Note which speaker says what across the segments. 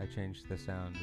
Speaker 1: I changed the sounds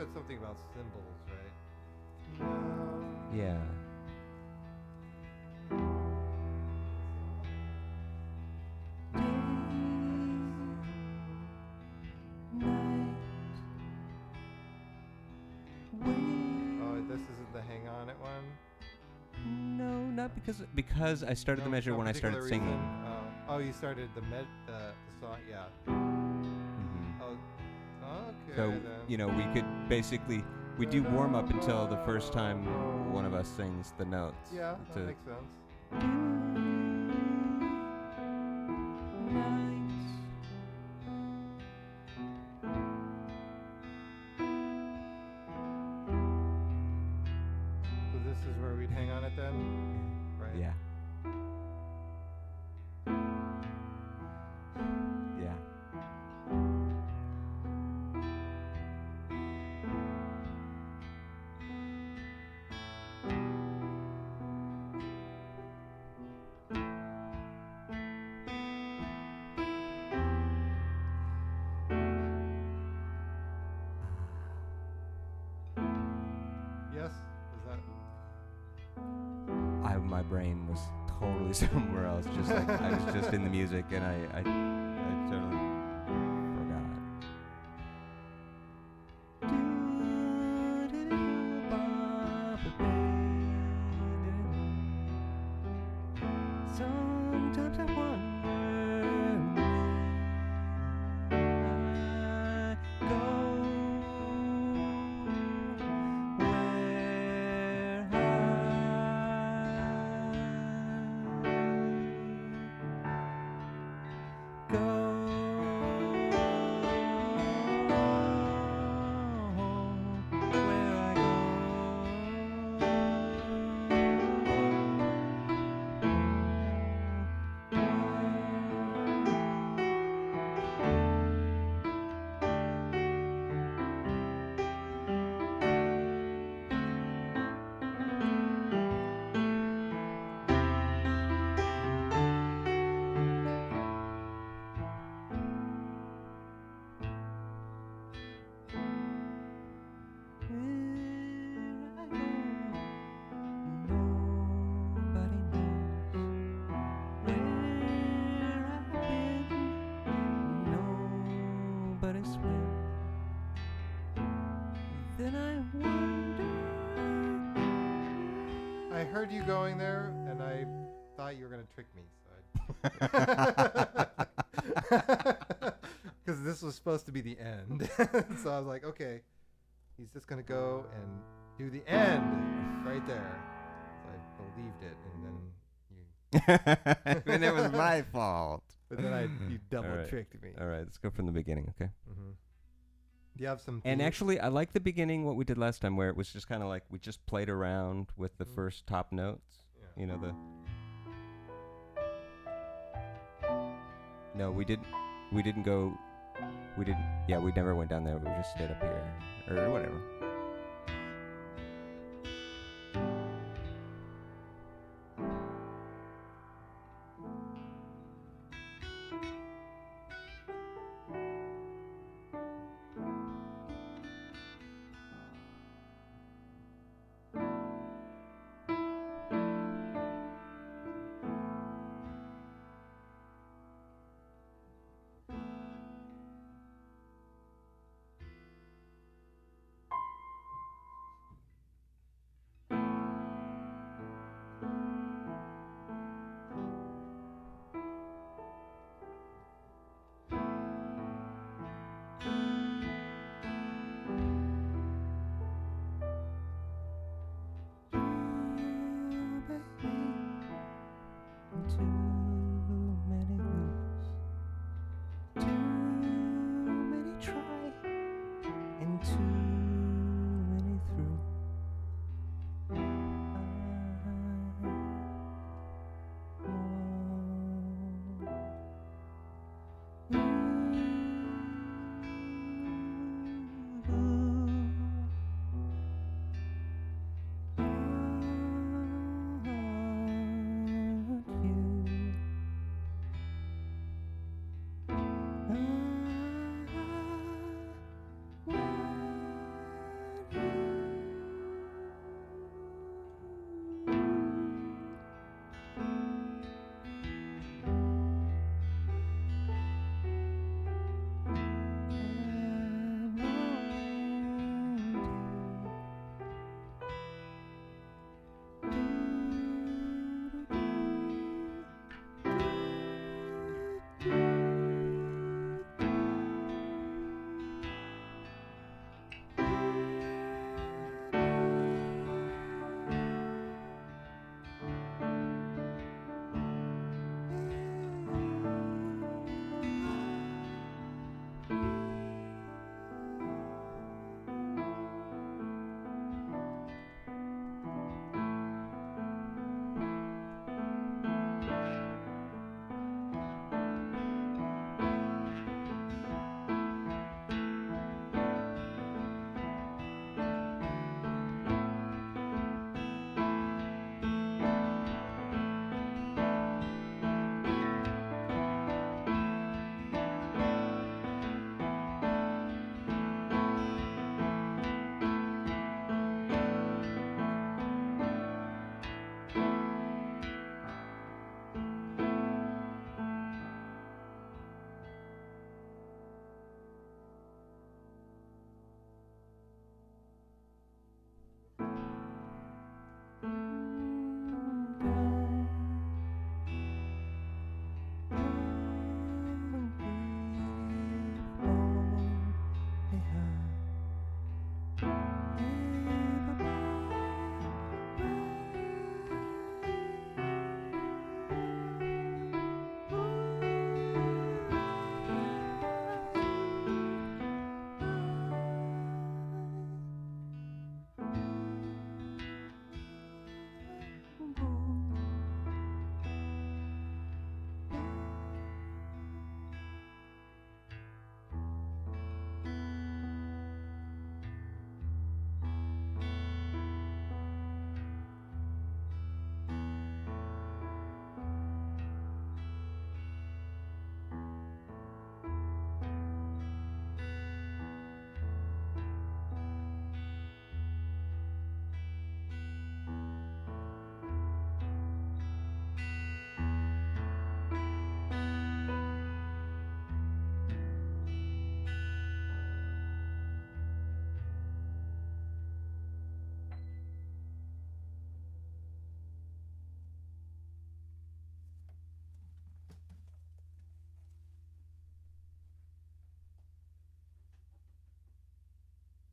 Speaker 2: said something about symbols, right?
Speaker 1: Yeah.
Speaker 2: Oh, this isn't the hang on it one.
Speaker 1: No, not because because I started the measure
Speaker 2: no
Speaker 1: when I
Speaker 2: particular
Speaker 1: started singing.
Speaker 2: reason? Oh, oh, you started the med the, the song. Yeah.
Speaker 1: So you know, we could basically we do warm up until the first time one of us sings the notes.
Speaker 2: Yeah, that makes sense. So this is where we'd hang on it then, right?
Speaker 1: Yeah. Brain was totally somewhere else. Just like I was just in the music, and I I, I totally
Speaker 2: heard you going there, and I thought you were gonna trick me. So because this was supposed to be the end, so I was like, okay, he's just gonna go and do the end right there. So I believed it, and then you,
Speaker 1: and it was my fault.
Speaker 2: but then I you double tricked me.
Speaker 1: All right, let's go from the beginning, okay?
Speaker 2: hmm Do you have some?
Speaker 1: And
Speaker 2: theme-
Speaker 1: actually, I like the beginning, what we did last time, where it was just kind of like we just played around with the
Speaker 2: Mhm.
Speaker 1: first top notes.
Speaker 2: Yeah.
Speaker 1: You know the. No, we didn't. We didn't go. We didn't. Yeah, we never went down there. We just stayed up here, or whatever.